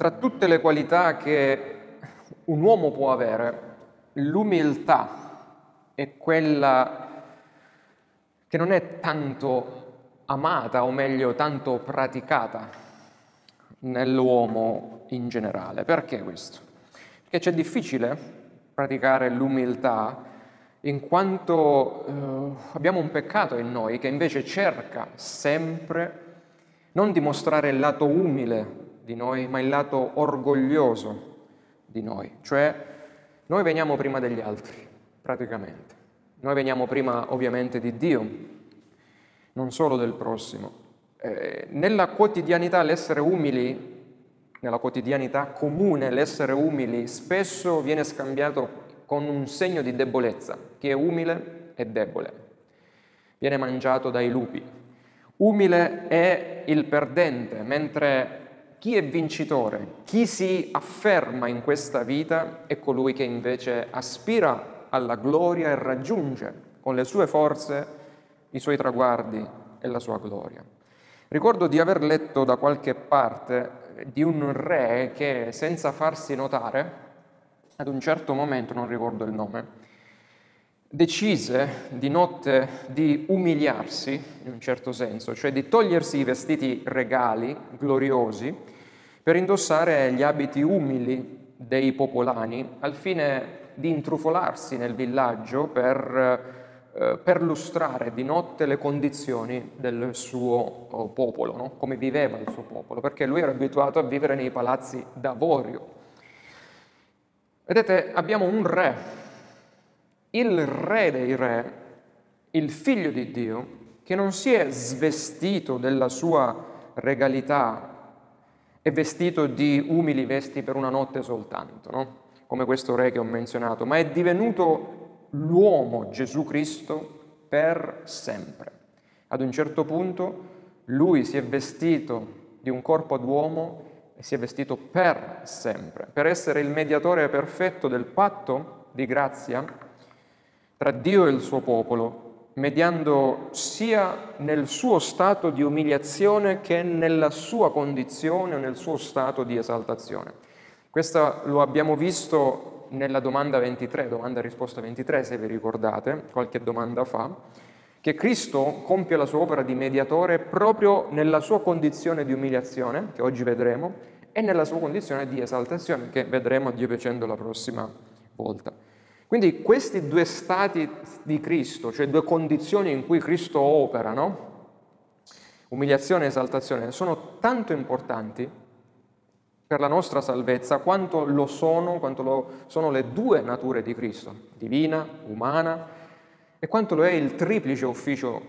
tra tutte le qualità che un uomo può avere, l'umiltà è quella che non è tanto amata, o meglio, tanto praticata nell'uomo in generale. Perché questo? Perché c'è difficile praticare l'umiltà in quanto eh, abbiamo un peccato in noi che invece cerca sempre non di mostrare il lato umile di noi, ma il lato orgoglioso di noi, cioè noi veniamo prima degli altri, praticamente. Noi veniamo prima ovviamente di Dio, non solo del prossimo. Eh, nella quotidianità l'essere umili, nella quotidianità comune l'essere umili spesso viene scambiato con un segno di debolezza. Chi è umile è debole, viene mangiato dai lupi. Umile è il perdente, mentre chi è vincitore, chi si afferma in questa vita è colui che invece aspira alla gloria e raggiunge con le sue forze i suoi traguardi e la sua gloria. Ricordo di aver letto da qualche parte di un re che senza farsi notare, ad un certo momento, non ricordo il nome, decise di notte di umiliarsi, in un certo senso, cioè di togliersi i vestiti regali, gloriosi, per indossare gli abiti umili dei popolani, al fine di intrufolarsi nel villaggio per eh, perlustrare di notte le condizioni del suo oh, popolo, no? come viveva il suo popolo, perché lui era abituato a vivere nei palazzi d'avorio. Vedete, abbiamo un re il re dei re, il figlio di Dio, che non si è svestito della sua regalità e vestito di umili vesti per una notte soltanto, no? come questo re che ho menzionato, ma è divenuto l'uomo Gesù Cristo per sempre. Ad un certo punto lui si è vestito di un corpo d'uomo e si è vestito per sempre, per essere il mediatore perfetto del patto di grazia tra Dio e il suo popolo, mediando sia nel suo stato di umiliazione che nella sua condizione o nel suo stato di esaltazione. Questo lo abbiamo visto nella domanda 23, domanda risposta 23, se vi ricordate, qualche domanda fa, che Cristo compie la sua opera di mediatore proprio nella sua condizione di umiliazione, che oggi vedremo, e nella sua condizione di esaltazione, che vedremo Dio piacendo la prossima volta. Quindi questi due stati di Cristo, cioè due condizioni in cui Cristo opera, no? umiliazione e esaltazione, sono tanto importanti per la nostra salvezza quanto lo sono, quanto lo sono le due nature di Cristo, divina, umana, e quanto lo è il triplice ufficio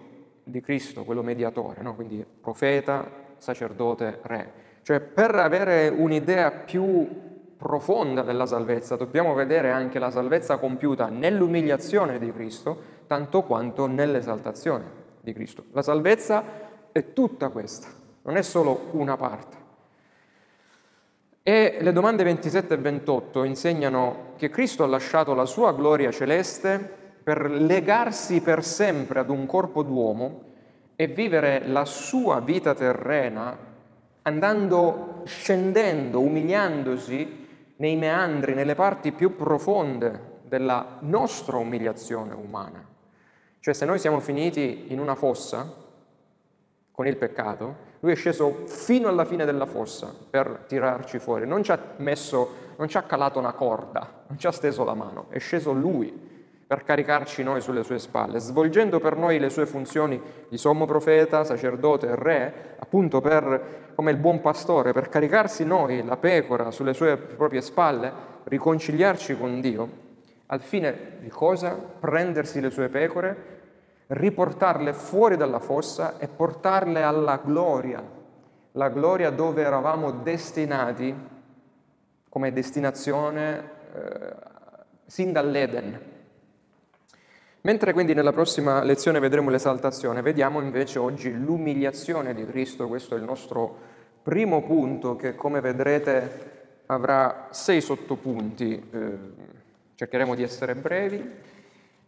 di Cristo, quello mediatore, no? quindi profeta, sacerdote, re. Cioè per avere un'idea più profonda della salvezza, dobbiamo vedere anche la salvezza compiuta nell'umiliazione di Cristo, tanto quanto nell'esaltazione di Cristo. La salvezza è tutta questa, non è solo una parte. E le domande 27 e 28 insegnano che Cristo ha lasciato la sua gloria celeste per legarsi per sempre ad un corpo d'uomo e vivere la sua vita terrena andando, scendendo, umiliandosi nei meandri, nelle parti più profonde della nostra umiliazione umana. Cioè se noi siamo finiti in una fossa con il peccato, lui è sceso fino alla fine della fossa per tirarci fuori, non ci ha messo, non ci ha calato una corda, non ci ha steso la mano, è sceso lui per caricarci noi sulle sue spalle, svolgendo per noi le sue funzioni di sommo profeta, sacerdote e re, appunto per, come il buon pastore, per caricarsi noi, la pecora, sulle sue proprie spalle, riconciliarci con Dio, al fine di cosa? Prendersi le sue pecore, riportarle fuori dalla fossa e portarle alla gloria, la gloria dove eravamo destinati come destinazione eh, sin dall'Eden, Mentre quindi nella prossima lezione vedremo l'esaltazione, vediamo invece oggi l'umiliazione di Cristo, questo è il nostro primo punto che come vedrete avrà sei sottopunti, eh, cercheremo di essere brevi.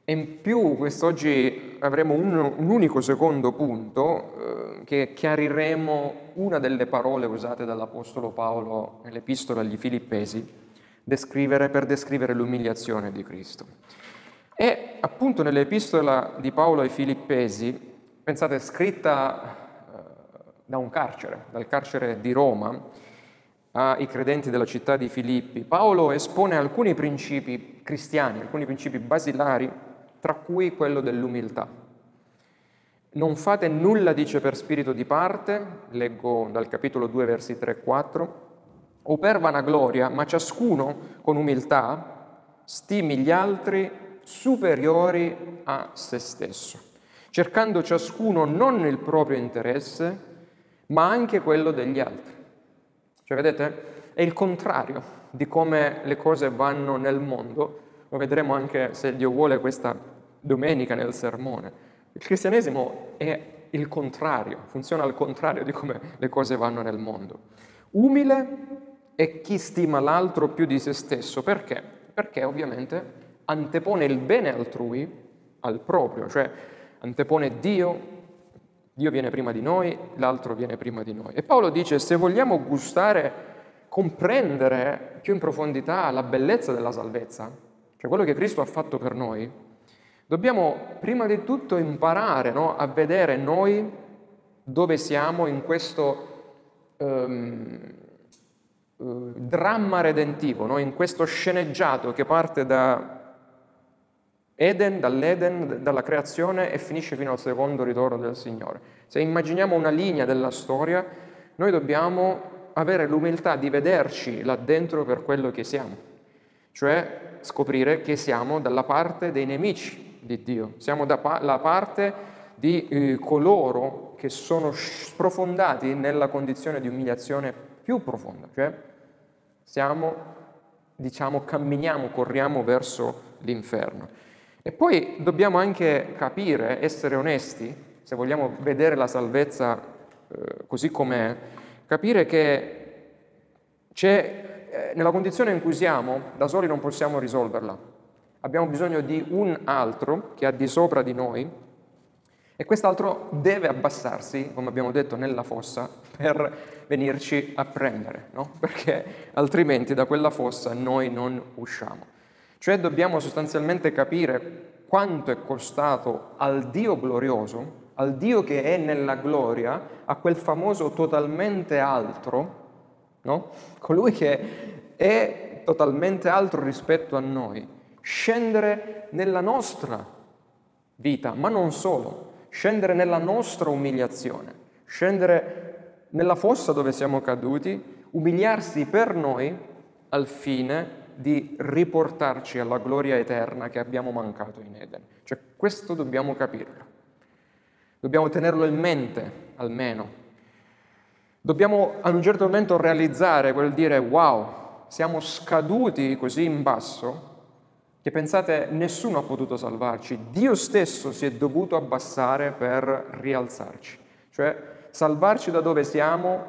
E in più quest'oggi avremo un, un unico secondo punto eh, che chiariremo una delle parole usate dall'Apostolo Paolo nell'Epistola agli Filippesi descrivere, per descrivere l'umiliazione di Cristo. E appunto nell'Epistola di Paolo ai Filippesi, pensate, scritta eh, da un carcere, dal carcere di Roma, ai credenti della città di Filippi, Paolo espone alcuni principi cristiani, alcuni principi basilari tra cui quello dell'umiltà. Non fate nulla, dice per spirito di parte, leggo dal capitolo 2, versi 3 e 4, o per vanagloria, ma ciascuno con umiltà stimi gli altri superiori a se stesso, cercando ciascuno non il proprio interesse, ma anche quello degli altri. Cioè, vedete, è il contrario di come le cose vanno nel mondo, lo vedremo anche se Dio vuole questa domenica nel sermone. Il cristianesimo è il contrario, funziona al contrario di come le cose vanno nel mondo. Umile è chi stima l'altro più di se stesso. Perché? Perché ovviamente antepone il bene altrui al proprio, cioè antepone Dio, Dio viene prima di noi, l'altro viene prima di noi. E Paolo dice, se vogliamo gustare, comprendere più in profondità la bellezza della salvezza, cioè quello che Cristo ha fatto per noi, Dobbiamo prima di tutto imparare no, a vedere noi dove siamo in questo um, uh, dramma redentivo, no, in questo sceneggiato che parte da Eden, dall'Eden, dalla creazione e finisce fino al secondo ritorno del Signore. Se immaginiamo una linea della storia, noi dobbiamo avere l'umiltà di vederci là dentro per quello che siamo, cioè scoprire che siamo dalla parte dei nemici, di Dio, siamo dalla parte di eh, coloro che sono sprofondati nella condizione di umiliazione più profonda, cioè siamo, diciamo, camminiamo, corriamo verso l'inferno. E poi dobbiamo anche capire, essere onesti, se vogliamo vedere la salvezza eh, così com'è, capire che c'è, eh, nella condizione in cui siamo, da soli non possiamo risolverla abbiamo bisogno di un altro che ha di sopra di noi e quest'altro deve abbassarsi, come abbiamo detto, nella fossa per venirci a prendere, no? perché altrimenti da quella fossa noi non usciamo. Cioè dobbiamo sostanzialmente capire quanto è costato al Dio glorioso, al Dio che è nella gloria, a quel famoso totalmente altro, no? colui che è totalmente altro rispetto a noi, scendere nella nostra vita, ma non solo, scendere nella nostra umiliazione, scendere nella fossa dove siamo caduti, umiliarsi per noi al fine di riportarci alla gloria eterna che abbiamo mancato in Eden. Cioè questo dobbiamo capirlo. Dobbiamo tenerlo in mente, almeno. Dobbiamo a un certo momento realizzare quel dire wow, siamo scaduti così in basso che pensate nessuno ha potuto salvarci, Dio stesso si è dovuto abbassare per rialzarci, cioè salvarci da dove siamo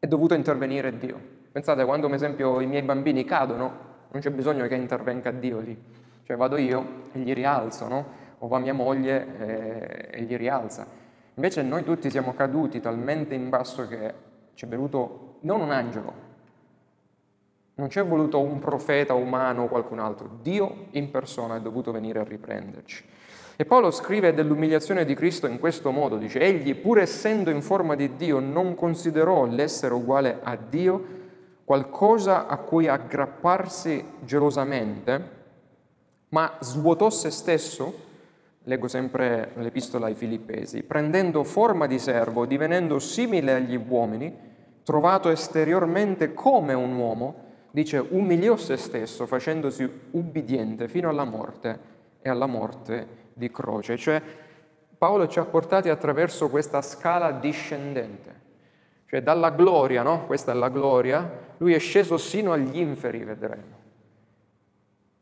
è dovuto intervenire Dio. Pensate quando, per esempio, i miei bambini cadono, non c'è bisogno che intervenga Dio lì, cioè vado io e gli rialzo, no? O va mia moglie e, e gli rialza. Invece noi tutti siamo caduti talmente in basso che ci è venuto non un angelo, non c'è voluto un profeta umano o qualcun altro, Dio in persona è dovuto venire a riprenderci. E Paolo scrive dell'umiliazione di Cristo in questo modo, dice, egli pur essendo in forma di Dio non considerò l'essere uguale a Dio qualcosa a cui aggrapparsi gelosamente, ma svuotò se stesso, leggo sempre l'epistola ai Filippesi, prendendo forma di servo, divenendo simile agli uomini, trovato esteriormente come un uomo, dice umiliò se stesso facendosi ubbidiente fino alla morte e alla morte di croce. Cioè Paolo ci ha portati attraverso questa scala discendente, cioè dalla gloria, no? Questa è la gloria, lui è sceso sino agli inferi, vedremo.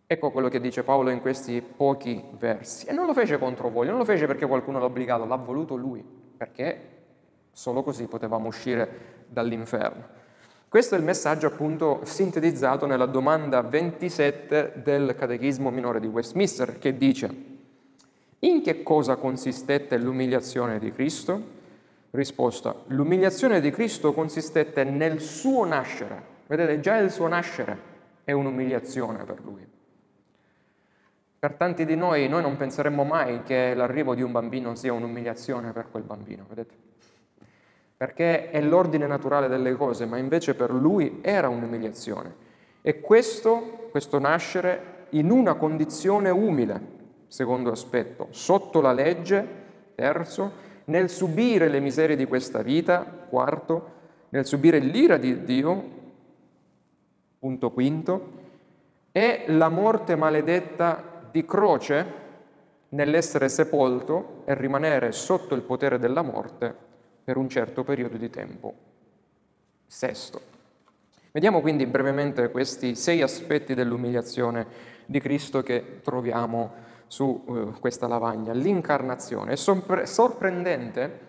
Ecco quello che dice Paolo in questi pochi versi. E non lo fece contro voglia, non lo fece perché qualcuno l'ha obbligato, l'ha voluto lui, perché solo così potevamo uscire dall'inferno. Questo è il messaggio appunto sintetizzato nella domanda 27 del Catechismo minore di Westminster che dice in che cosa consistette l'umiliazione di Cristo? Risposta, l'umiliazione di Cristo consistette nel suo nascere. Vedete, già il suo nascere è un'umiliazione per lui. Per tanti di noi, noi non penseremmo mai che l'arrivo di un bambino sia un'umiliazione per quel bambino, vedete? Perché è l'ordine naturale delle cose, ma invece per lui era un'umiliazione. E questo, questo nascere in una condizione umile, secondo aspetto, sotto la legge, terzo, nel subire le miserie di questa vita, quarto, nel subire l'ira di Dio, punto quinto, e la morte maledetta di croce nell'essere sepolto e rimanere sotto il potere della morte per un certo periodo di tempo. Sesto. Vediamo quindi brevemente questi sei aspetti dell'umiliazione di Cristo che troviamo su uh, questa lavagna. L'incarnazione. È sorprendente,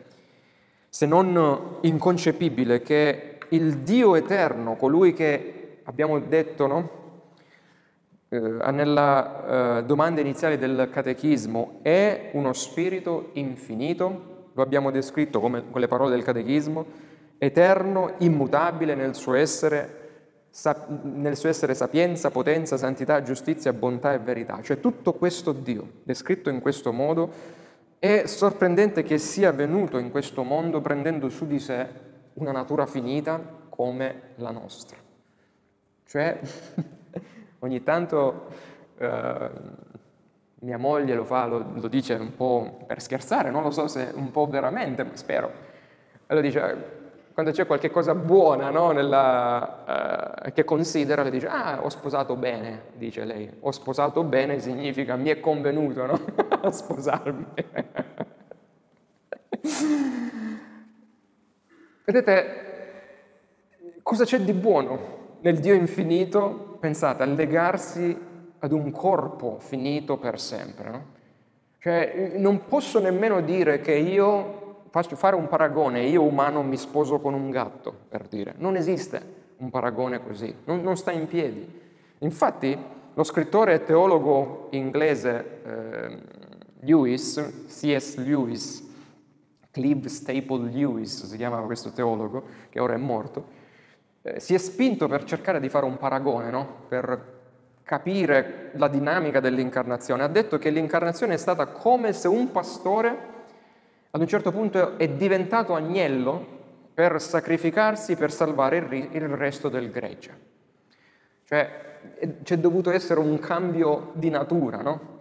se non inconcepibile, che il Dio eterno, colui che abbiamo detto, no? eh, nella eh, domanda iniziale del catechismo, è uno spirito infinito? Lo abbiamo descritto come, con le parole del catechismo, eterno, immutabile nel suo essere, nel suo essere sapienza, potenza, santità, giustizia, bontà e verità. Cioè tutto questo Dio, descritto in questo modo, è sorprendente che sia venuto in questo mondo prendendo su di sé una natura finita come la nostra. Cioè Ogni tanto eh, mia moglie lo fa, lo, lo, dice un po' per scherzare, non lo so se un po' veramente, ma spero. Allora dice, quando c'è qualche cosa buona no, nella, eh, che considera, le dice, ah, ho sposato bene, dice lei. Ho sposato bene significa mi è convenuto no? a sposarmi. Vedete, cosa c'è di buono nel Dio infinito, pensate, a legarsi ad un corpo finito per sempre. No? Cioè, non posso nemmeno dire che io faccio fare un paragone, io umano mi sposo con un gatto, per dire. Non esiste un paragone così, non, non sta in piedi. Infatti, lo scrittore e teologo inglese eh, Lewis, C.S. Lewis, Clive Staple Lewis si chiamava questo teologo, che ora è morto, eh, si è spinto per cercare di fare un paragone, no? per capire la dinamica dell'incarnazione. Ha detto che l'incarnazione è stata come se un pastore ad un certo punto è diventato agnello per sacrificarsi per salvare il, il resto del gregge. Cioè c'è dovuto essere un cambio di natura, no?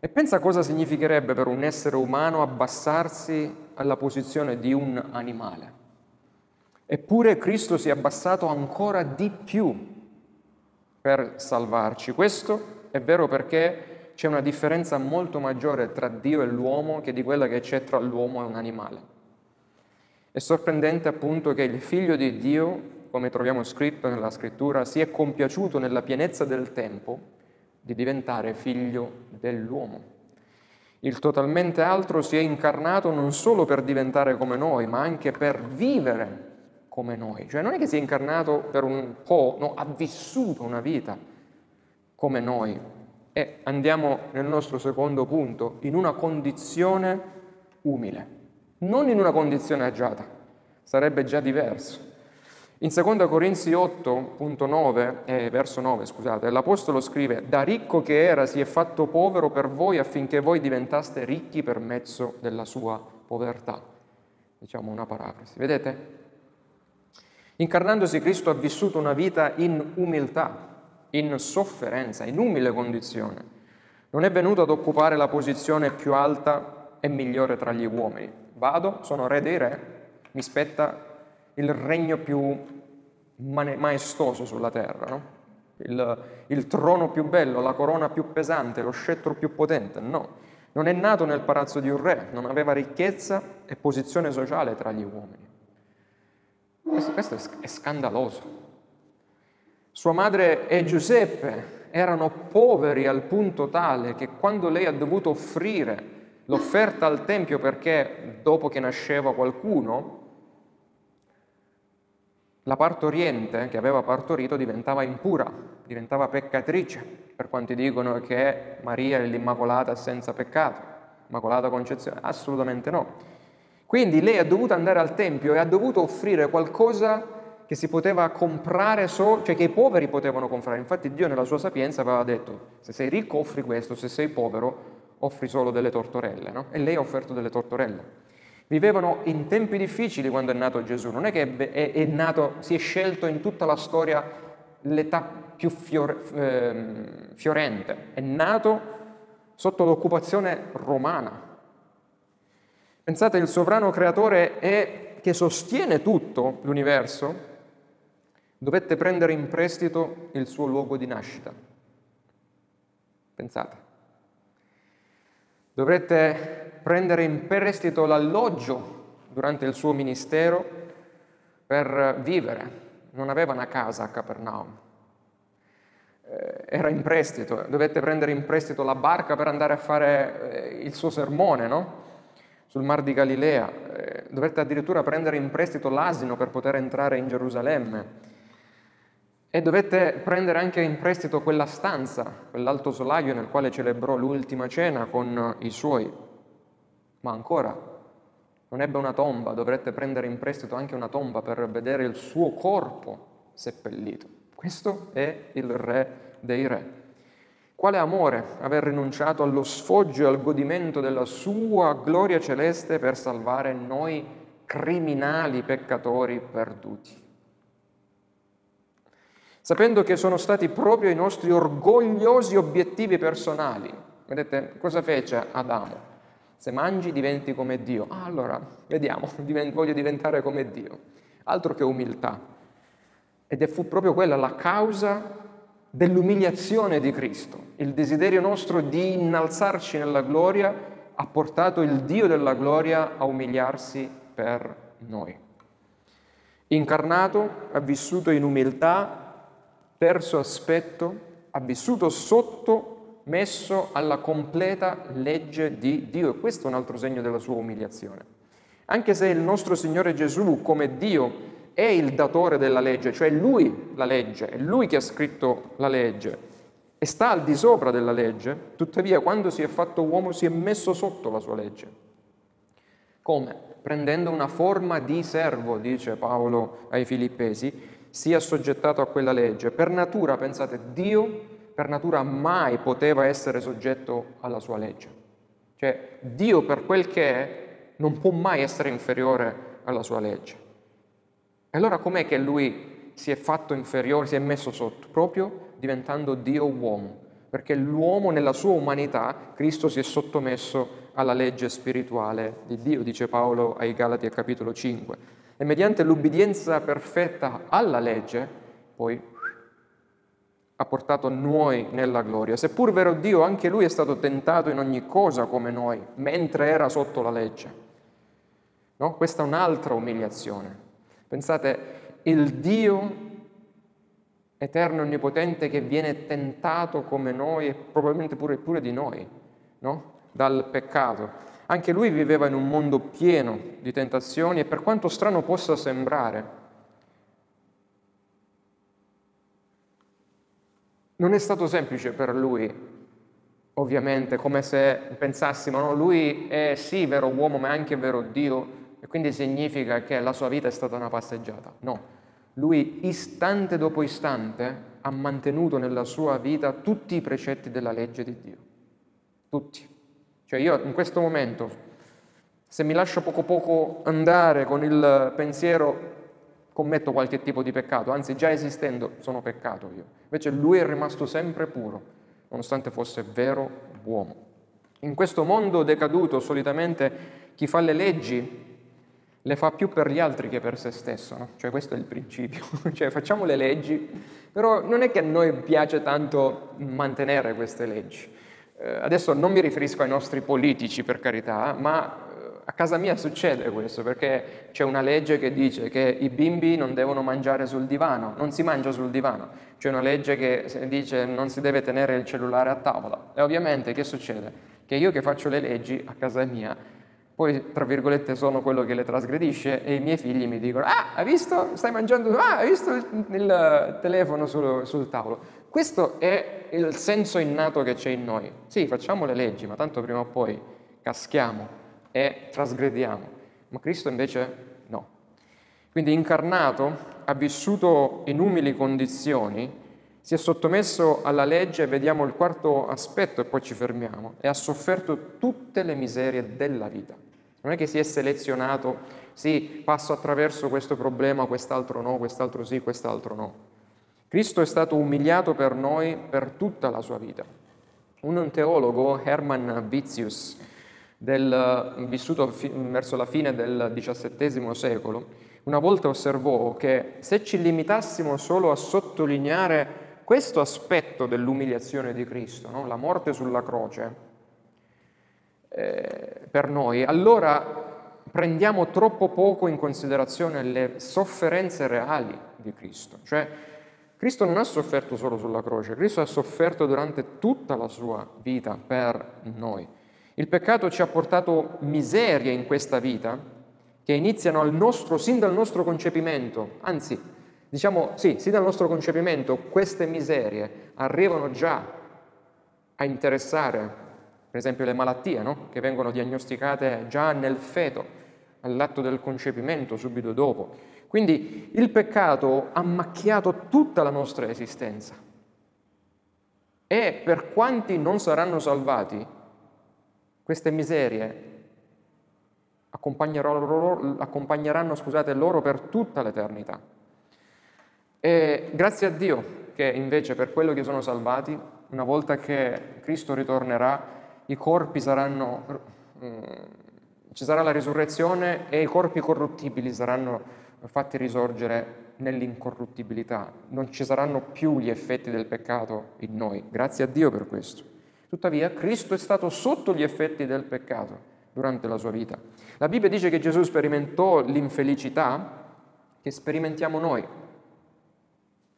E pensa cosa significherebbe per un essere umano abbassarsi alla posizione di un animale. Eppure Cristo si è abbassato ancora di più per salvarci. Questo è vero perché c'è una differenza molto maggiore tra Dio e l'uomo che di quella che c'è tra l'uomo e un animale. È sorprendente appunto che il figlio di Dio, come troviamo scritto nella scrittura, si è compiaciuto nella pienezza del tempo di diventare figlio dell'uomo. Il totalmente altro si è incarnato non solo per diventare come noi, ma anche per vivere come noi. Cioè non è che si è incarnato per un po', no, ha vissuto una vita come noi. E andiamo nel nostro secondo punto, in una condizione umile, non in una condizione agiata, sarebbe già diverso. In 2 Corinzi 8.9, eh, verso 9, scusate, l'Apostolo scrive, da ricco che era si è fatto povero per voi affinché voi diventaste ricchi per mezzo della sua povertà. Diciamo una parafrasi. Vedete? Incarnandosi Cristo ha vissuto una vita in umiltà, in sofferenza, in umile condizione. Non è venuto ad occupare la posizione più alta e migliore tra gli uomini. Vado, sono re dei re, mi spetta il regno più maestoso sulla terra, no? il, il trono più bello, la corona più pesante, lo scettro più potente. No, non è nato nel palazzo di un re, non aveva ricchezza e posizione sociale tra gli uomini. Questo, questo è scandaloso. Sua madre e Giuseppe erano poveri al punto tale che quando lei ha dovuto offrire l'offerta al Tempio perché dopo che nasceva qualcuno, la partoriente che aveva partorito diventava impura, diventava peccatrice, per quanti dicono che Maria è l'Immacolata senza peccato, Immacolata Concezione, assolutamente no. Quindi lei ha dovuto andare al Tempio e ha dovuto offrire qualcosa che si poteva comprare solo, cioè che i poveri potevano comprare. Infatti Dio nella sua sapienza aveva detto, se sei ricco offri questo, se sei povero offri solo delle tortorelle, no? E lei ha offerto delle tortorelle. Vivevano in tempi difficili quando è nato Gesù, non è che è, è nato, si è scelto in tutta la storia l'età più fiore, eh, fiorente, è nato sotto l'occupazione romana. Pensate, il sovrano creatore è, che sostiene tutto l'universo, dovette prendere in prestito il suo luogo di nascita. Pensate. Dovrette prendere in prestito l'alloggio durante il suo ministero per vivere. Non aveva una casa a Capernaum. Eh, era in prestito, dovette prendere in prestito la barca per andare a fare eh, il suo sermone, no? Sul Mar di Galilea. Eh, dovette addirittura prendere in prestito l'asino per poter entrare in Gerusalemme. E dovette prendere anche in prestito quella stanza, quell'alto solaio nel quale celebrò l'ultima cena con i suoi. Ma ancora, non ebbe una tomba, dovrette prendere in prestito anche una tomba per vedere il suo corpo seppellito. Questo è il re dei re. Quale amore aver rinunciato allo sfoggio e al godimento della sua gloria celeste per salvare noi criminali peccatori perduti sapendo che sono stati proprio i nostri orgogliosi obiettivi personali. Vedete, cosa fece Adamo? Se mangi diventi come Dio. Ah, allora, vediamo, voglio diventare come Dio. Altro che umiltà. Ed fu proprio quella la causa dell'umiliazione di Cristo. Il desiderio nostro di innalzarci nella gloria ha portato il Dio della gloria a umiliarsi per noi. Incarnato, ha vissuto in umiltà, terzo aspetto, ha vissuto sottomesso alla completa legge di Dio e questo è un altro segno della sua umiliazione. Anche se il nostro Signore Gesù come Dio è il datore della legge, cioè lui la legge, è lui che ha scritto la legge e sta al di sopra della legge, tuttavia quando si è fatto uomo si è messo sotto la sua legge. Come? Prendendo una forma di servo, dice Paolo ai Filippesi, sia assoggettato a quella legge. Per natura, pensate, Dio per natura mai poteva essere soggetto alla sua legge. Cioè Dio per quel che è non può mai essere inferiore alla sua legge. E allora com'è che lui si è fatto inferiore, si è messo sotto? Proprio diventando Dio uomo, perché l'uomo nella sua umanità, Cristo si è sottomesso alla legge spirituale di Dio, dice Paolo ai Galati a capitolo 5 e mediante l'ubbidienza perfetta alla legge, poi ha portato noi nella gloria. Seppur vero Dio, anche lui è stato tentato in ogni cosa come noi, mentre era sotto la legge. No? Questa è un'altra umiliazione. Pensate, il Dio eterno e onnipotente che viene tentato come noi e probabilmente pure, pure di noi, no? dal peccato. Anche lui viveva in un mondo pieno di tentazioni e per quanto strano possa sembrare, non è stato semplice per lui, ovviamente, come se pensassimo, no, lui è sì vero uomo ma è anche vero Dio e quindi significa che la sua vita è stata una passeggiata. No, lui istante dopo istante ha mantenuto nella sua vita tutti i precetti della legge di Dio, tutti. Cioè io in questo momento, se mi lascio poco poco andare con il pensiero, commetto qualche tipo di peccato, anzi già esistendo sono peccato io. Invece lui è rimasto sempre puro, nonostante fosse vero uomo. In questo mondo decaduto solitamente chi fa le leggi le fa più per gli altri che per se stesso, no? Cioè questo è il principio, cioè facciamo le leggi, però non è che a noi piace tanto mantenere queste leggi. Eh, adesso non mi riferisco ai nostri politici, per carità, ma eh, a casa mia succede questo, perché c'è una legge che dice che i bimbi non devono mangiare sul divano, non si mangia sul divano. C'è una legge che dice che non si deve tenere il cellulare a tavola. E ovviamente che succede? Che io che faccio le leggi a casa mia poi, tra virgolette, sono quello che le trasgredisce e i miei figli mi dicono, ah, hai visto? Stai mangiando, ah, hai visto il, il telefono sul, sul tavolo? Questo è il senso innato che c'è in noi. Sì, facciamo le leggi, ma tanto prima o poi caschiamo e trasgrediamo. Ma Cristo invece no. Quindi incarnato, ha vissuto in umili condizioni, si è sottomesso alla legge, vediamo il quarto aspetto e poi ci fermiamo, e ha sofferto tutte le miserie della vita. Non è che si è selezionato, sì, passo attraverso questo problema, quest'altro no, quest'altro sì, quest'altro no. Cristo è stato umiliato per noi per tutta la sua vita. Un teologo, Hermann Vitius, del, vissuto fi, verso la fine del XVII secolo, una volta osservò che se ci limitassimo solo a sottolineare questo aspetto dell'umiliazione di Cristo, no? la morte sulla croce, eh, per noi, allora prendiamo troppo poco in considerazione le sofferenze reali di Cristo. Cioè, Cristo non ha sofferto solo sulla croce, Cristo ha sofferto durante tutta la sua vita per noi. Il peccato ci ha portato miserie in questa vita che iniziano nostro, sin dal nostro concepimento, anzi, diciamo sì, sin dal nostro concepimento queste miserie arrivano già a interessare per esempio le malattie no? che vengono diagnosticate già nel feto, all'atto del concepimento, subito dopo. Quindi il peccato ha macchiato tutta la nostra esistenza e per quanti non saranno salvati, queste miserie accompagneranno, scusate, loro per tutta l'eternità. E grazie a Dio che invece per quello che sono salvati, una volta che Cristo ritornerà, i corpi saranno, mm, ci sarà la risurrezione e i corpi corruttibili saranno fatti risorgere nell'incorruttibilità, non ci saranno più gli effetti del peccato in noi, grazie a Dio per questo. Tuttavia Cristo è stato sotto gli effetti del peccato durante la sua vita. La Bibbia dice che Gesù sperimentò l'infelicità che sperimentiamo noi,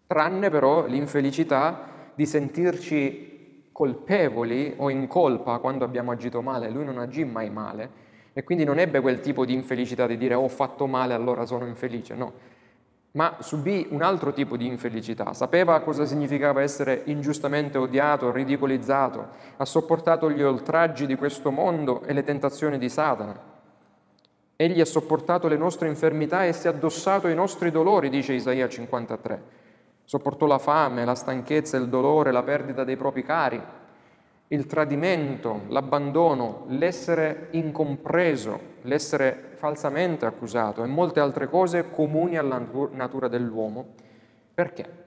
tranne però l'infelicità di sentirci colpevoli o in colpa quando abbiamo agito male, lui non agì mai male e quindi non ebbe quel tipo di infelicità di dire oh, ho fatto male allora sono infelice, no, ma subì un altro tipo di infelicità, sapeva cosa significava essere ingiustamente odiato, ridicolizzato, ha sopportato gli oltraggi di questo mondo e le tentazioni di Satana. Egli ha sopportato le nostre infermità e si è addossato i nostri dolori, dice Isaia 53. Sopportò la fame, la stanchezza, il dolore, la perdita dei propri cari, il tradimento, l'abbandono, l'essere incompreso, l'essere falsamente accusato e molte altre cose comuni alla natura dell'uomo. Perché?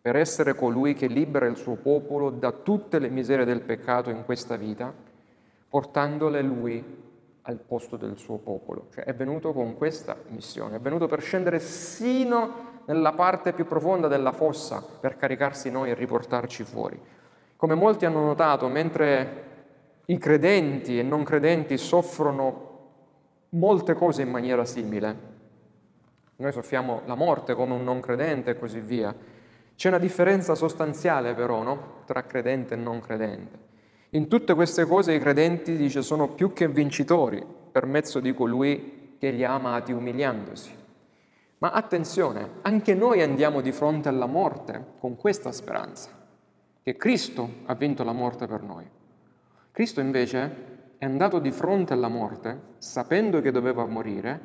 Per essere colui che libera il suo popolo da tutte le miserie del peccato in questa vita, portandole lui al posto del suo popolo. Cioè è venuto con questa missione, è venuto per scendere sino nella parte più profonda della fossa per caricarsi noi e riportarci fuori. Come molti hanno notato, mentre i credenti e non credenti soffrono molte cose in maniera simile, noi soffriamo la morte come un non credente e così via, c'è una differenza sostanziale però no? tra credente e non credente. In tutte queste cose i credenti, dice, sono più che vincitori per mezzo di colui che li ha amati umiliandosi. Ma attenzione, anche noi andiamo di fronte alla morte con questa speranza, che Cristo ha vinto la morte per noi. Cristo invece è andato di fronte alla morte sapendo che doveva morire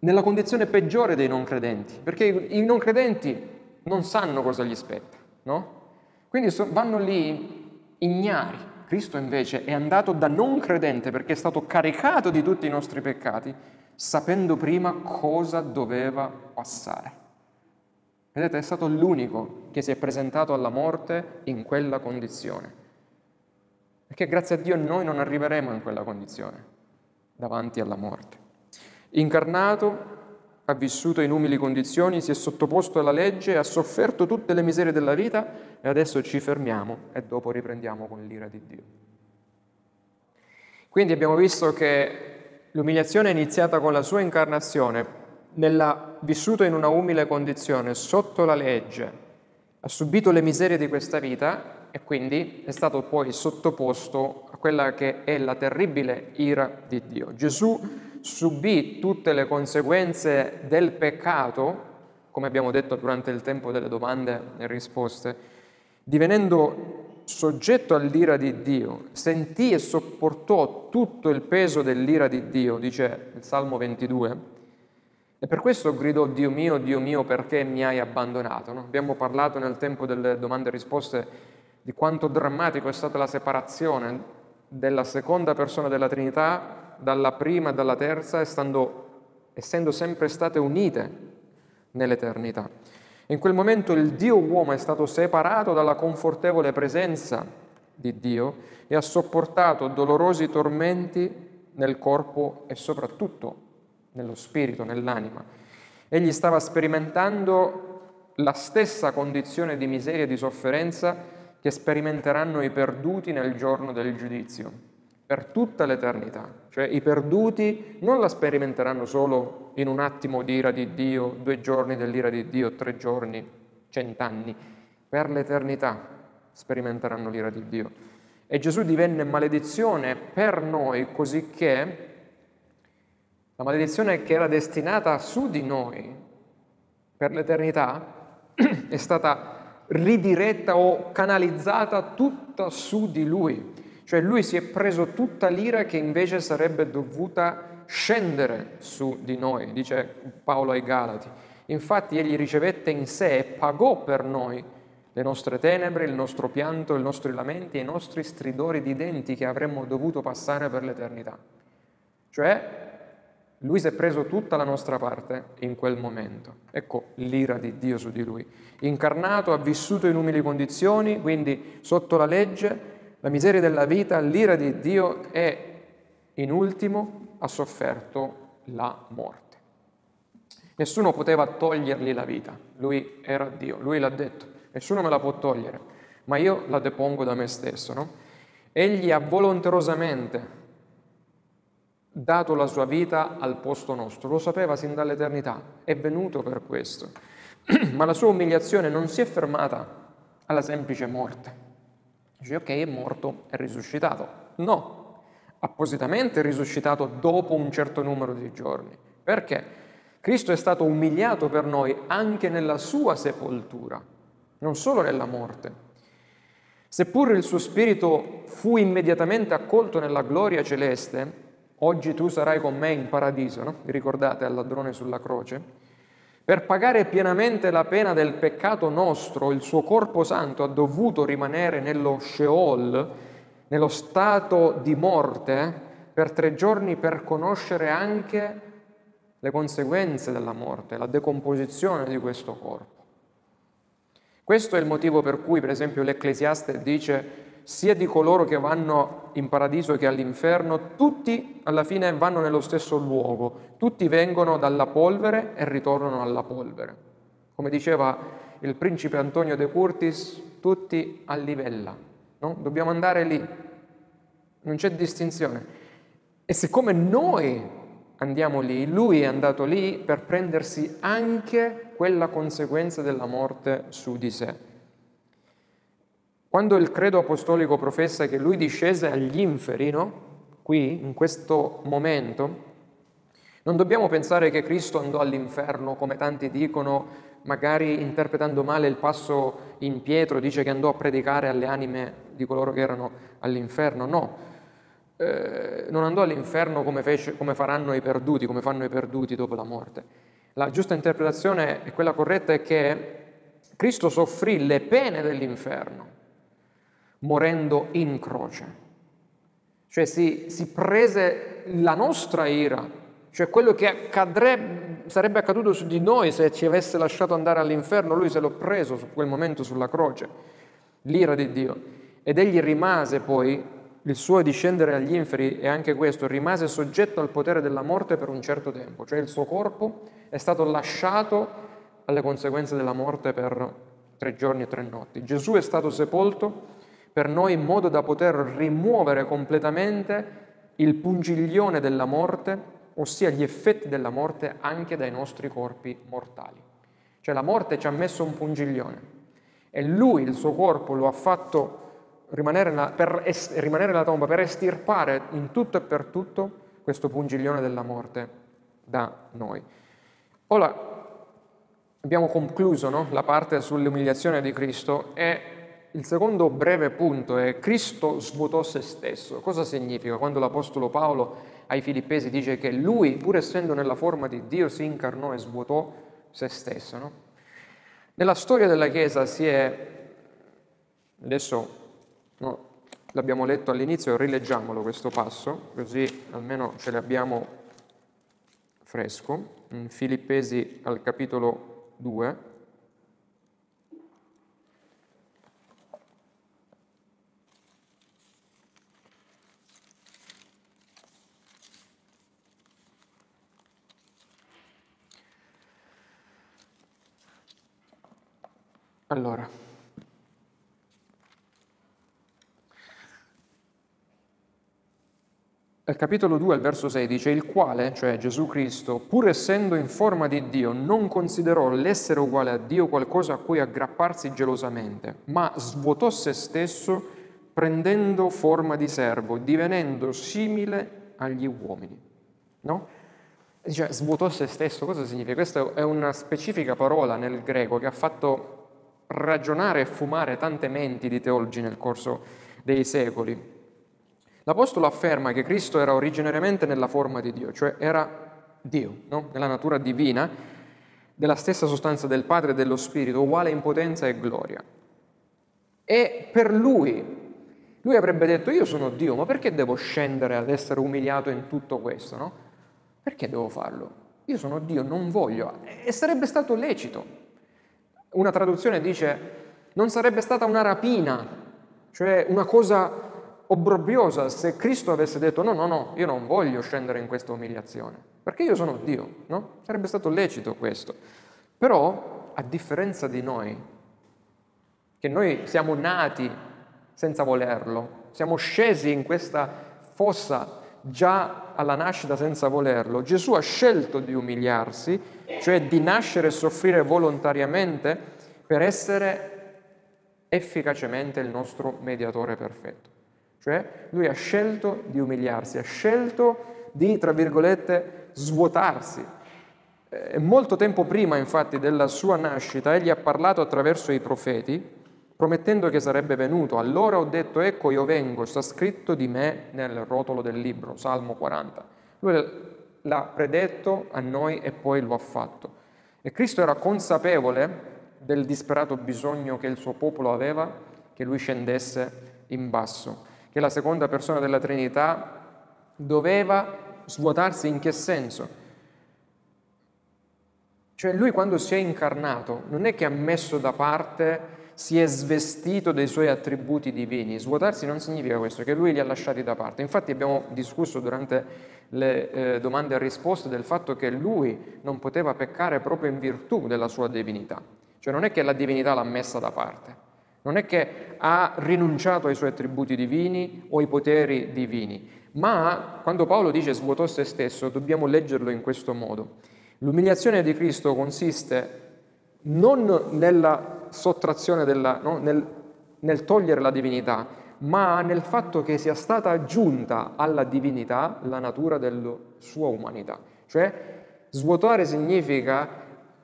nella condizione peggiore dei non credenti, perché i non credenti non sanno cosa gli spetta, no? Quindi vanno lì ignari. Cristo invece è andato da non credente perché è stato caricato di tutti i nostri peccati sapendo prima cosa doveva passare. Vedete, è stato l'unico che si è presentato alla morte in quella condizione. Perché grazie a Dio noi non arriveremo in quella condizione, davanti alla morte. Incarnato, ha vissuto in umili condizioni, si è sottoposto alla legge, ha sofferto tutte le miserie della vita e adesso ci fermiamo e dopo riprendiamo con l'ira di Dio. Quindi abbiamo visto che L'umiliazione è iniziata con la sua incarnazione, nella, vissuto in una umile condizione, sotto la legge, ha subito le miserie di questa vita e quindi è stato poi sottoposto a quella che è la terribile ira di Dio. Gesù subì tutte le conseguenze del peccato, come abbiamo detto durante il tempo delle domande e risposte, divenendo soggetto all'ira di Dio, sentì e sopportò tutto il peso dell'ira di Dio, dice il Salmo 22, e per questo gridò Dio mio, Dio mio, perché mi hai abbandonato? No? Abbiamo parlato nel tempo delle domande e risposte di quanto drammatico è stata la separazione della seconda persona della Trinità dalla prima e dalla terza, essendo sempre state unite nell'eternità. In quel momento il Dio uomo è stato separato dalla confortevole presenza di Dio e ha sopportato dolorosi tormenti nel corpo e soprattutto nello spirito, nell'anima. Egli stava sperimentando la stessa condizione di miseria e di sofferenza che sperimenteranno i perduti nel giorno del giudizio per tutta l'eternità. Cioè i perduti non la sperimenteranno solo in un attimo di ira di Dio, due giorni dell'ira di Dio, tre giorni, cent'anni. Per l'eternità sperimenteranno l'ira di Dio. E Gesù divenne maledizione per noi, così che la maledizione che era destinata su di noi per l'eternità è stata ridiretta o canalizzata tutta su di lui. Cioè lui si è preso tutta l'ira che invece sarebbe dovuta scendere su di noi, dice Paolo ai Galati. Infatti egli ricevette in sé e pagò per noi le nostre tenebre, il nostro pianto, i nostri lamenti e i nostri stridori di denti che avremmo dovuto passare per l'eternità. Cioè lui si è preso tutta la nostra parte in quel momento. Ecco l'ira di Dio su di lui. Incarnato, ha vissuto in umili condizioni, quindi sotto la legge, la miseria della vita, l'ira di Dio e in ultimo ha sofferto la morte. Nessuno poteva togliergli la vita, lui era Dio, lui l'ha detto, nessuno me la può togliere, ma io la depongo da me stesso. No? Egli ha volonterosamente dato la sua vita al posto nostro, lo sapeva sin dall'eternità, è venuto per questo, ma la sua umiliazione non si è fermata alla semplice morte Dice, ok, è morto, è risuscitato. No, appositamente è risuscitato dopo un certo numero di giorni. Perché? Cristo è stato umiliato per noi anche nella sua sepoltura, non solo nella morte. Seppur il suo spirito fu immediatamente accolto nella gloria celeste, oggi tu sarai con me in paradiso, no? Ricordate al ladrone sulla croce? Per pagare pienamente la pena del peccato nostro, il suo corpo santo ha dovuto rimanere nello Sheol, nello stato di morte, per tre giorni per conoscere anche le conseguenze della morte, la decomposizione di questo corpo. Questo è il motivo per cui, per esempio, l'Ecclesiaste dice sia di coloro che vanno in paradiso che all'inferno, tutti alla fine vanno nello stesso luogo, tutti vengono dalla polvere e ritornano alla polvere. Come diceva il principe Antonio de Curtis, tutti a livella, no? dobbiamo andare lì, non c'è distinzione. E siccome noi andiamo lì, lui è andato lì per prendersi anche quella conseguenza della morte su di sé. Quando il credo apostolico professa che lui discese agli inferi, no? qui, in questo momento, non dobbiamo pensare che Cristo andò all'inferno, come tanti dicono, magari interpretando male il passo in Pietro, dice che andò a predicare alle anime di coloro che erano all'inferno. No, eh, non andò all'inferno come, fece, come faranno i perduti, come fanno i perduti dopo la morte. La giusta interpretazione e quella corretta è che Cristo soffrì le pene dell'inferno morendo in croce. Cioè si, si prese la nostra ira, cioè quello che accadrebbe, sarebbe accaduto su di noi se ci avesse lasciato andare all'inferno, lui se l'ho preso su quel momento sulla croce, l'ira di Dio. Ed egli rimase poi, il suo discendere agli inferi e anche questo, rimase soggetto al potere della morte per un certo tempo, cioè il suo corpo è stato lasciato alle conseguenze della morte per tre giorni e tre notti. Gesù è stato sepolto per noi in modo da poter rimuovere completamente il pungiglione della morte, ossia gli effetti della morte anche dai nostri corpi mortali. Cioè la morte ci ha messo un pungiglione E lui, il suo corpo, lo ha fatto rimanere nella, per es, rimanere nella tomba, per estirpare in tutto e per tutto questo pungiglione della morte da noi. Ora, abbiamo concluso no? la parte sull'umiliazione di Cristo e il secondo breve punto è Cristo svuotò se stesso. Cosa significa quando l'Apostolo Paolo ai Filippesi dice che lui, pur essendo nella forma di Dio, si incarnò e svuotò se stesso? No? Nella storia della Chiesa si è, adesso no, l'abbiamo letto all'inizio, rileggiamolo questo passo, così almeno ce l'abbiamo fresco, in Filippesi al capitolo 2. Allora, al capitolo 2, al verso 6 dice, il quale, cioè Gesù Cristo, pur essendo in forma di Dio, non considerò l'essere uguale a Dio qualcosa a cui aggrapparsi gelosamente, ma svuotò se stesso prendendo forma di servo, divenendo simile agli uomini. No? Dice, svuotò se stesso, cosa significa? Questa è una specifica parola nel greco che ha fatto ragionare e fumare tante menti di teologi nel corso dei secoli. L'Apostolo afferma che Cristo era originariamente nella forma di Dio, cioè era Dio, no? nella natura divina, della stessa sostanza del Padre e dello Spirito, uguale in potenza e gloria. E per lui, lui avrebbe detto io sono Dio, ma perché devo scendere ad essere umiliato in tutto questo? No? Perché devo farlo? Io sono Dio, non voglio. E sarebbe stato lecito. Una traduzione dice non sarebbe stata una rapina, cioè una cosa obbrobriosa se Cristo avesse detto no, no, no, io non voglio scendere in questa umiliazione, perché io sono Dio, no? Sarebbe stato lecito questo. Però, a differenza di noi, che noi siamo nati senza volerlo, siamo scesi in questa fossa già alla nascita senza volerlo, Gesù ha scelto di umiliarsi, cioè di nascere e soffrire volontariamente per essere efficacemente il nostro mediatore perfetto. Cioè lui ha scelto di umiliarsi, ha scelto di, tra virgolette, svuotarsi. E molto tempo prima, infatti, della sua nascita, egli ha parlato attraverso i profeti, promettendo che sarebbe venuto. Allora ho detto, ecco io vengo, sta scritto di me nel rotolo del libro, Salmo 40. Lui l'ha predetto a noi e poi lo ha fatto. E Cristo era consapevole del disperato bisogno che il suo popolo aveva che lui scendesse in basso, che la seconda persona della Trinità doveva svuotarsi in che senso? Cioè lui quando si è incarnato non è che ha messo da parte si è svestito dei suoi attributi divini. Svuotarsi non significa questo, che lui li ha lasciati da parte. Infatti abbiamo discusso durante le eh, domande e risposte del fatto che lui non poteva peccare proprio in virtù della sua divinità. Cioè non è che la divinità l'ha messa da parte, non è che ha rinunciato ai suoi attributi divini o ai poteri divini, ma quando Paolo dice svuotò se stesso dobbiamo leggerlo in questo modo. L'umiliazione di Cristo consiste non nella sottrazione della, no? nel, nel togliere la divinità, ma nel fatto che sia stata aggiunta alla divinità la natura della sua umanità. Cioè, svuotare significa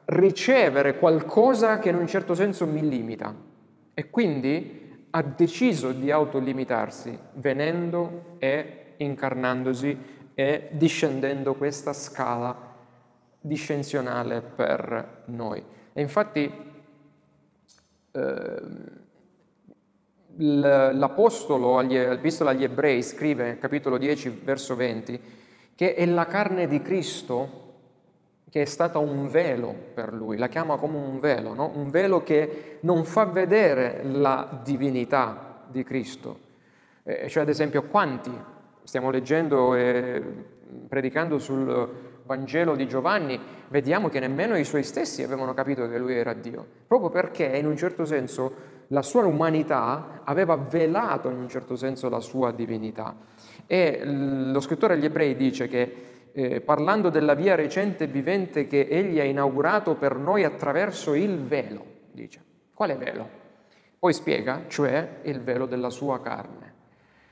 ricevere qualcosa che in un certo senso mi limita e quindi ha deciso di autolimitarsi venendo e incarnandosi e discendendo questa scala discensionale per noi. E infatti l'Apostolo, l'Epistola agli Ebrei, scrive, capitolo 10, verso 20, che è la carne di Cristo che è stata un velo per lui, la chiama come un velo, no? un velo che non fa vedere la divinità di Cristo. Eh, cioè, ad esempio, quanti stiamo leggendo e predicando sul Vangelo di Giovanni, vediamo che nemmeno i suoi stessi avevano capito che lui era Dio, proprio perché in un certo senso la sua umanità aveva velato in un certo senso la sua divinità. E lo scrittore agli ebrei dice che eh, parlando della via recente e vivente che egli ha inaugurato per noi attraverso il velo, dice. Quale velo? Poi spiega, cioè il velo della sua carne.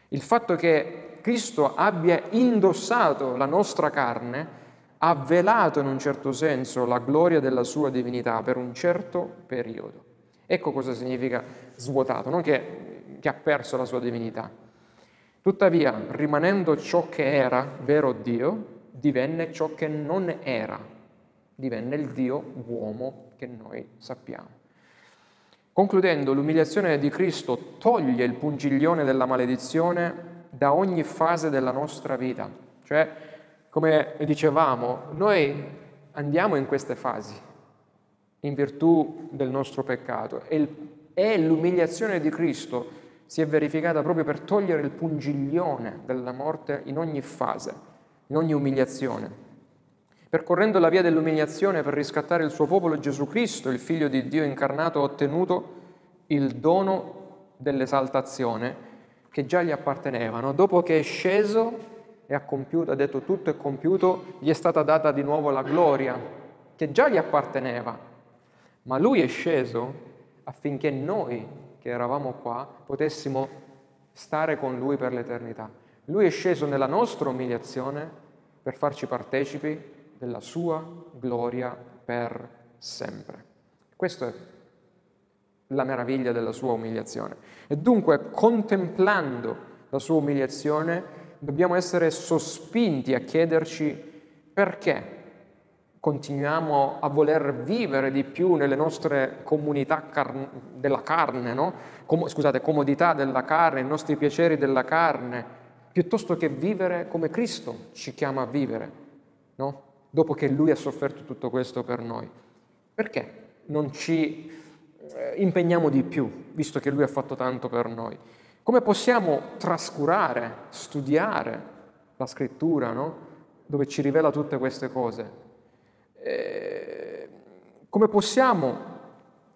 Il fatto che Cristo abbia indossato la nostra carne ha velato in un certo senso la gloria della sua divinità per un certo periodo. Ecco cosa significa svuotato, non che, che ha perso la sua divinità. Tuttavia, rimanendo ciò che era, vero Dio, divenne ciò che non era, divenne il Dio uomo che noi sappiamo. Concludendo, l'umiliazione di Cristo toglie il pungiglione della maledizione da ogni fase della nostra vita. Cioè, come dicevamo, noi andiamo in queste fasi in virtù del nostro peccato e l'umiliazione di Cristo si è verificata proprio per togliere il pungiglione della morte in ogni fase, in ogni umiliazione. Percorrendo la via dell'umiliazione per riscattare il suo popolo, Gesù Cristo, il Figlio di Dio incarnato, ha ottenuto il dono dell'esaltazione che già gli appartenevano. Dopo che è sceso e compiuto, ha detto tutto è compiuto, gli è stata data di nuovo la gloria che già gli apparteneva. Ma lui è sceso affinché noi che eravamo qua potessimo stare con Lui per l'eternità. Lui è sceso nella nostra umiliazione per farci partecipi della sua gloria per sempre. Questa è la meraviglia della sua umiliazione. E dunque, contemplando la sua umiliazione, dobbiamo essere sospinti a chiederci perché continuiamo a voler vivere di più nelle nostre comunità car- della carne, no? Com- scusate, comodità della carne, i nostri piaceri della carne, piuttosto che vivere come Cristo ci chiama a vivere, no? dopo che Lui ha sofferto tutto questo per noi. Perché non ci eh, impegniamo di più, visto che Lui ha fatto tanto per noi? Come possiamo trascurare, studiare la scrittura, no? dove ci rivela tutte queste cose? Eh, come possiamo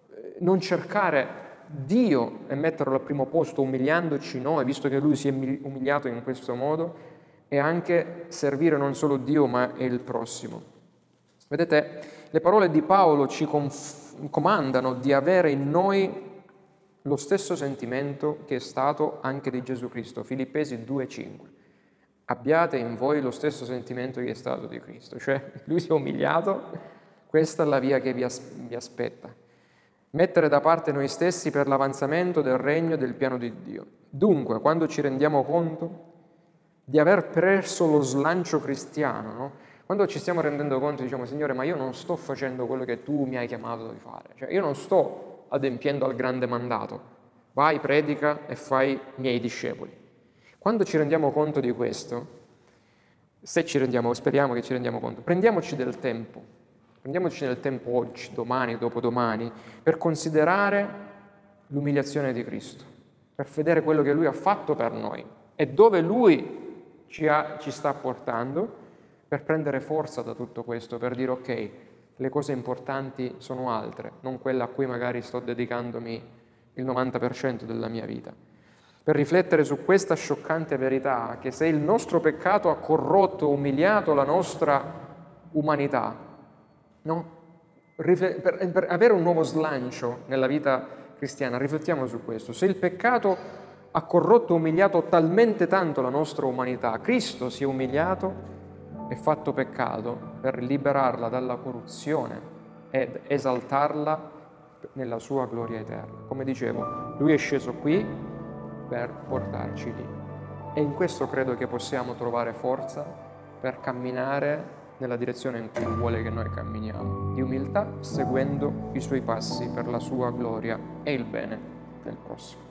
eh, non cercare Dio e metterlo al primo posto umiliandoci noi, visto che Lui si è umiliato in questo modo, e anche servire non solo Dio ma il prossimo. Vedete, le parole di Paolo ci conf- comandano di avere in noi lo stesso sentimento che è stato anche di Gesù Cristo, Filippesi 2,5. Abbiate in voi lo stesso sentimento che è stato di Cristo, cioè lui si è umiliato, questa è la via che vi, as- vi aspetta. Mettere da parte noi stessi per l'avanzamento del regno e del piano di Dio. Dunque, quando ci rendiamo conto di aver perso lo slancio cristiano, no? quando ci stiamo rendendo conto diciamo Signore ma io non sto facendo quello che tu mi hai chiamato di fare, cioè io non sto adempiendo al grande mandato, vai, predica e fai miei discepoli. Quando ci rendiamo conto di questo, se ci rendiamo, speriamo che ci rendiamo conto, prendiamoci del tempo, prendiamoci del tempo oggi, domani, dopodomani, per considerare l'umiliazione di Cristo, per vedere quello che Lui ha fatto per noi e dove Lui ci, ha, ci sta portando, per prendere forza da tutto questo, per dire ok, le cose importanti sono altre, non quelle a cui magari sto dedicandomi il 90% della mia vita per riflettere su questa scioccante verità che se il nostro peccato ha corrotto, umiliato la nostra umanità, no? per, per avere un nuovo slancio nella vita cristiana, riflettiamo su questo. Se il peccato ha corrotto umiliato talmente tanto la nostra umanità, Cristo si è umiliato e fatto peccato per liberarla dalla corruzione ed esaltarla nella sua gloria eterna. Come dicevo, lui è sceso qui per portarci lì. E in questo credo che possiamo trovare forza per camminare nella direzione in cui vuole che noi camminiamo, di umiltà, seguendo i suoi passi per la sua gloria e il bene del prossimo.